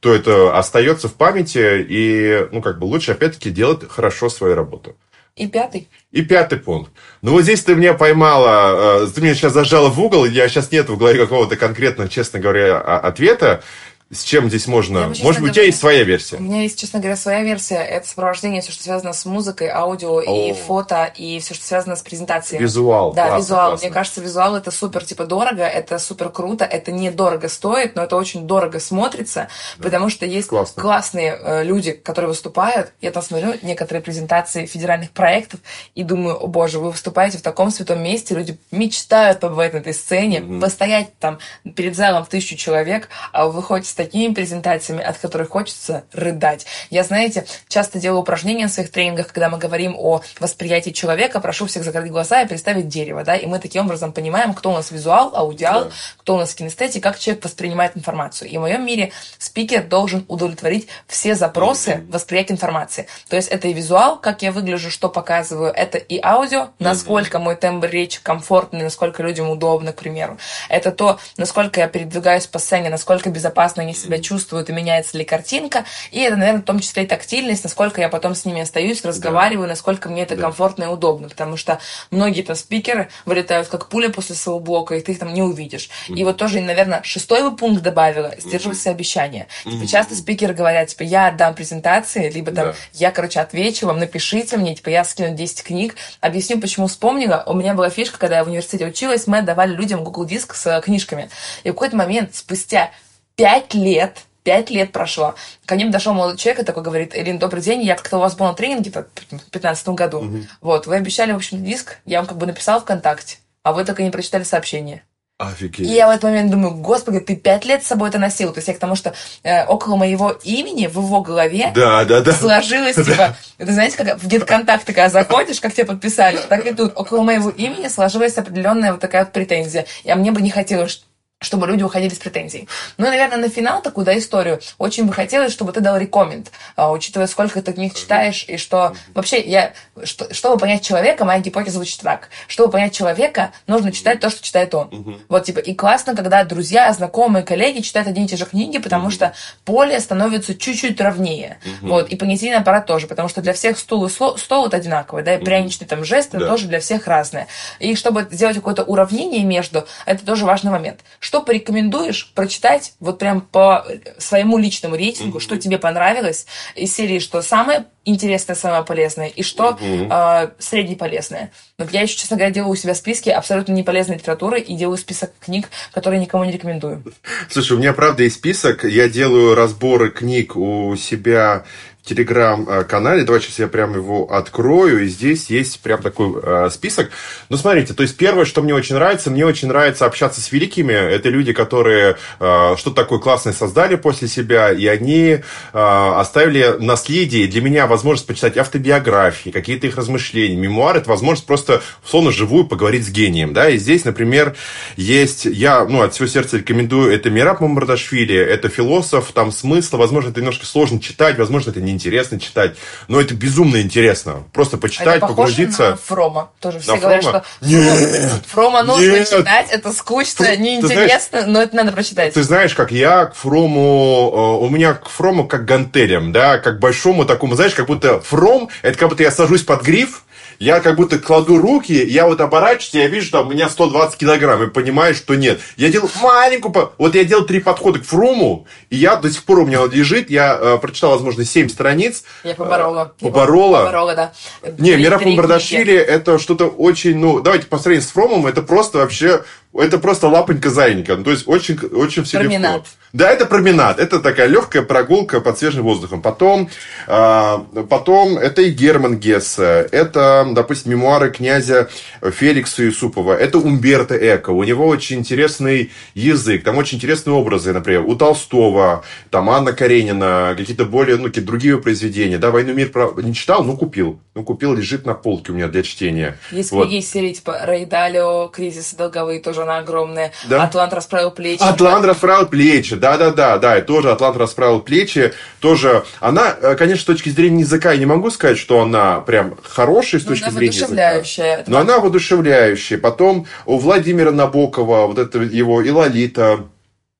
то это остается в памяти, и, ну, как бы лучше, опять-таки, делать хорошо свою работу. И пятый. И пятый пункт. Ну вот здесь ты меня поймала, э, ты меня сейчас зажала в угол, я сейчас нет в голове какого-то конкретного, честно говоря, ответа с чем здесь можно... Я, Может быть, у тебя есть своя версия? У меня есть, честно говоря, своя версия. Это сопровождение, все, что связано с музыкой, аудио О. и фото, и все, что связано с презентацией. Визуал. Да, классно, визуал. Классно. Мне кажется, визуал это супер, типа, дорого, это супер круто, это недорого стоит, но это очень дорого смотрится, да. потому что есть классно. классные э, люди, которые выступают. Я там смотрю некоторые презентации федеральных проектов и думаю, о боже, вы выступаете в таком святом месте, люди мечтают побывать на этой сцене, mm-hmm. постоять там перед залом в тысячу человек, а вы выходите такими презентациями, от которых хочется рыдать. Я, знаете, часто делаю упражнения в своих тренингах, когда мы говорим о восприятии человека, прошу всех закрыть глаза и представить дерево, да, и мы таким образом понимаем, кто у нас визуал, аудиал, да. кто у нас кинестетик, как человек воспринимает информацию. И в моем мире спикер должен удовлетворить все запросы восприятия информации. То есть это и визуал, как я выгляжу, что показываю, это и аудио, насколько мой тембр речи комфортный, насколько людям удобно, к примеру. Это то, насколько я передвигаюсь по сцене, насколько безопасно они себя чувствуют и меняется ли картинка. И это, наверное, в том числе и тактильность, насколько я потом с ними остаюсь, разговариваю, да. насколько мне это да. комфортно и удобно. Потому что многие там спикеры вылетают как пуля после своего блока, и ты их там не увидишь. Mm-hmm. И вот тоже, наверное, шестой бы пункт добавила, сдерживать mm-hmm. обещания. Mm-hmm. Типа, часто спикеры говорят, типа, я отдам презентации, либо там, да. я, короче, отвечу вам, напишите мне, типа, я скину 10 книг, объясню, почему вспомнила. У меня была фишка, когда я в университете училась, мы отдавали людям Google Диск с книжками. И в какой-то момент, спустя пять лет, пять лет прошло. Ко мне дошел молодой человек и такой говорит, Элин, добрый день, я как-то у вас был на тренинге в 2015 году. Угу. Вот, вы обещали, в общем, диск, я вам как бы написал ВКонтакте, а вы только не прочитали сообщение. Офигеть. И я в этот момент думаю, господи, ты пять лет с собой это носил. То есть я к тому, что э, около моего имени в его голове да, да, да. сложилось, да. типа, это знаете, как в GetContact, когда заходишь, как тебя подписали, так и тут около моего имени сложилась определенная вот такая вот претензия. И а мне бы не хотелось, чтобы люди уходили с претензий. Ну и, наверное, на финал такую, да, историю. Очень бы хотелось, чтобы ты дал рекомент, а, учитывая, сколько ты книг читаешь, и что... Вообще, я... Что, чтобы понять человека, моя гипотеза звучит так. Чтобы понять человека, нужно читать то, что читает он. Uh-huh. Вот, типа, и классно, когда друзья, знакомые, коллеги читают одни и те же книги, потому uh-huh. что поле становится чуть-чуть ровнее. Uh-huh. Вот, и понятийный аппарат тоже, потому что для всех стул и стол, стол вот одинаковый, да, и пряничный там жест, это да. тоже для всех разное. И чтобы сделать какое-то уравнение между, это тоже важный момент что порекомендуешь прочитать вот прям по своему личному рейтингу, mm-hmm. что тебе понравилось из серии, что самое интересное, самое полезное, и что mm-hmm. э, среднеполезное. Вот я еще, честно говоря, делаю у себя списки абсолютно неполезной литературы и делаю список книг, которые никому не рекомендую. Слушай, у меня правда есть список. Я делаю разборы книг у себя телеграм-канале. Давай сейчас я прям его открою. И здесь есть прям такой э, список. Ну, смотрите, то есть первое, что мне очень нравится, мне очень нравится общаться с великими. Это люди, которые э, что-то такое классное создали после себя, и они э, оставили наследие. Для меня возможность почитать автобиографии, какие-то их размышления, мемуары. Это возможность просто, условно, живую поговорить с гением. Да? И здесь, например, есть, я ну, от всего сердца рекомендую, это Мираб Мамбардашвили, это философ, там смысл, возможно, это немножко сложно читать, возможно, это не интересно читать, но это безумно интересно. Просто почитать, это погрузиться. На Фрома. Тоже все на говорят, Фрома? что нет, Фрома нужно нет. читать, это скучно, Фр... неинтересно, но это надо прочитать. Ты знаешь, как я к Фрому, э, у меня к Фрому как гантелям, да, как большому такому, знаешь, как будто Фром, это как будто я сажусь под гриф, я как будто кладу руки, я вот оборачиваюсь, я вижу, там у меня 120 килограмм, и понимаю, что нет. Я делал маленькую, вот я делал три подхода к фруму, и я до сих пор у меня вот лежит, я э, прочитал, возможно, 7 страниц. Я поборола. Э, поборола? Поборола, да. Не, Мирафон Бардашвили, это что-то очень, ну, давайте по сравнению с фромом, это просто вообще, это просто лапонька зайника, ну, то есть очень, очень все Терминат. легко. Да, это променад. Это такая легкая прогулка под свежим воздухом. Потом, э, потом это и Герман Гессе. Это, допустим, мемуары князя Феликса Юсупова. Это Умберто Эко. У него очень интересный язык. Там очень интересные образы, например, у Толстого, там Анна Каренина, какие-то более, ну, какие-то другие произведения. Да, «Войну мир» не читал, ну, купил. Ну, купил, лежит на полке у меня для чтения. Есть вот. книги из серии, типа, Рейдалио, «Кризис долговые», тоже она огромная. Да? «Атлант расправил плечи». «Атлант расправил плечи», да-да-да, да, и тоже Атлант расправил плечи, тоже, она, э, конечно, с точки зрения языка, я не могу сказать, что она прям хорошая с ну, точки она зрения языка. Но она воодушевляющая. Потом у Владимира Набокова, вот это его и Лолита,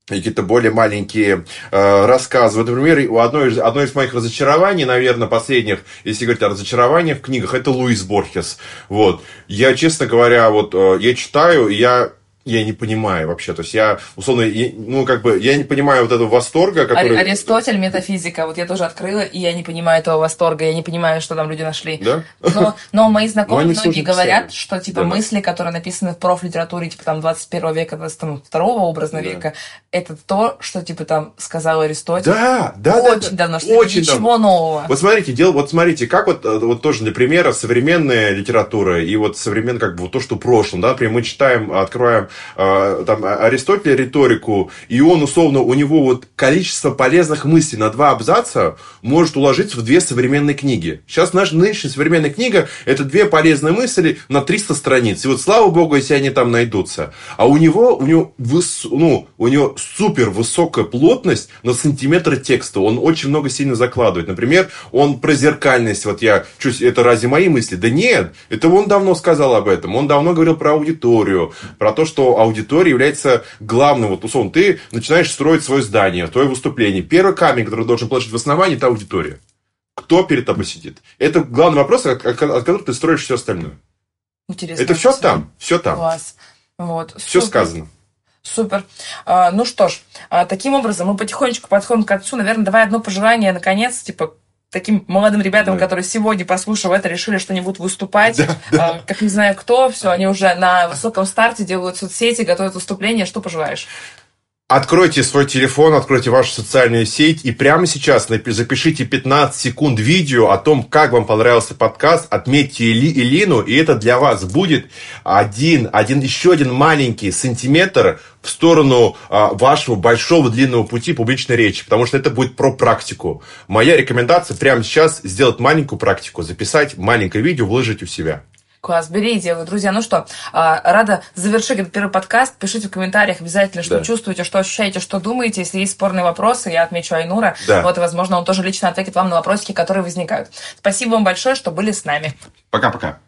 какие-то более маленькие э, рассказы. Вот, например, одно из, одно из моих разочарований, наверное, последних, если говорить о разочаровании в книгах, это Луис Борхес. Вот. Я, честно говоря, вот э, я читаю, я я не понимаю вообще. То есть я, условно, я, ну, как бы, я не понимаю вот этого восторга, который... Аристотель, метафизика, вот я тоже открыла, и я не понимаю этого восторга, я не понимаю, что там люди нашли. Да? Но, но мои знакомые но многие говорят, что, типа, да. мысли, которые написаны в профлитературе, типа, там, 21 века, 22 образно да. века, это то, что, типа, там, сказал Аристотель. Да, да, Очень да, давно, что очень ничего давно. нового. Вот смотрите, дело, вот смотрите, как вот, э, вот тоже для примера современная литература и вот современная, как бы, вот то, что в прошлом, да, например, мы читаем, откроем, э, там, а, Аристотеля риторику, и он, условно, у него вот количество полезных мыслей на два абзаца может уложиться в две современные книги. Сейчас наша нынешняя современная книга – это две полезные мысли на 300 страниц. И вот слава богу, если они там найдутся. А у него, у него, выс, ну, у него супер высокая плотность на сантиметр текста. Он очень много сильно закладывает. Например, он про зеркальность. Вот я чуть, это разве мои мысли? Да нет, это он давно сказал об этом. Он давно говорил про аудиторию, про то, что аудитория является главным. Вот, условно, ты начинаешь строить свое здание, твое выступление. Первый камень, который должен положить в основании, это аудитория. Кто перед тобой сидит? Это главный вопрос, от, от которого ты строишь все остальное. Интересно. Это все там, все там. Класс. Вот. Все Супер. сказано. Супер. А, ну что ж, а, таким образом мы потихонечку подходим к концу. Наверное, давай одно пожелание, наконец, типа, таким молодым ребятам, да. которые сегодня, послушав это, решили, что они будут выступать, да, да. А, как не знаю кто, все, они уже на высоком старте делают соцсети, готовят выступления. Что пожелаешь? Откройте свой телефон, откройте вашу социальную сеть и прямо сейчас запишите 15 секунд видео о том, как вам понравился подкаст, отметьте Или, Илину, и это для вас будет один, один, еще один маленький сантиметр в сторону а, вашего большого длинного пути публичной речи, потому что это будет про практику. Моя рекомендация прямо сейчас сделать маленькую практику, записать маленькое видео, выложить у себя. Класс, бери и делай. Друзья, ну что, а, рада завершить этот первый подкаст. Пишите в комментариях обязательно, что да. чувствуете, что ощущаете, что думаете. Если есть спорные вопросы, я отмечу Айнура. Да. Вот, и, возможно, он тоже лично ответит вам на вопросики, которые возникают. Спасибо вам большое, что были с нами. Пока-пока.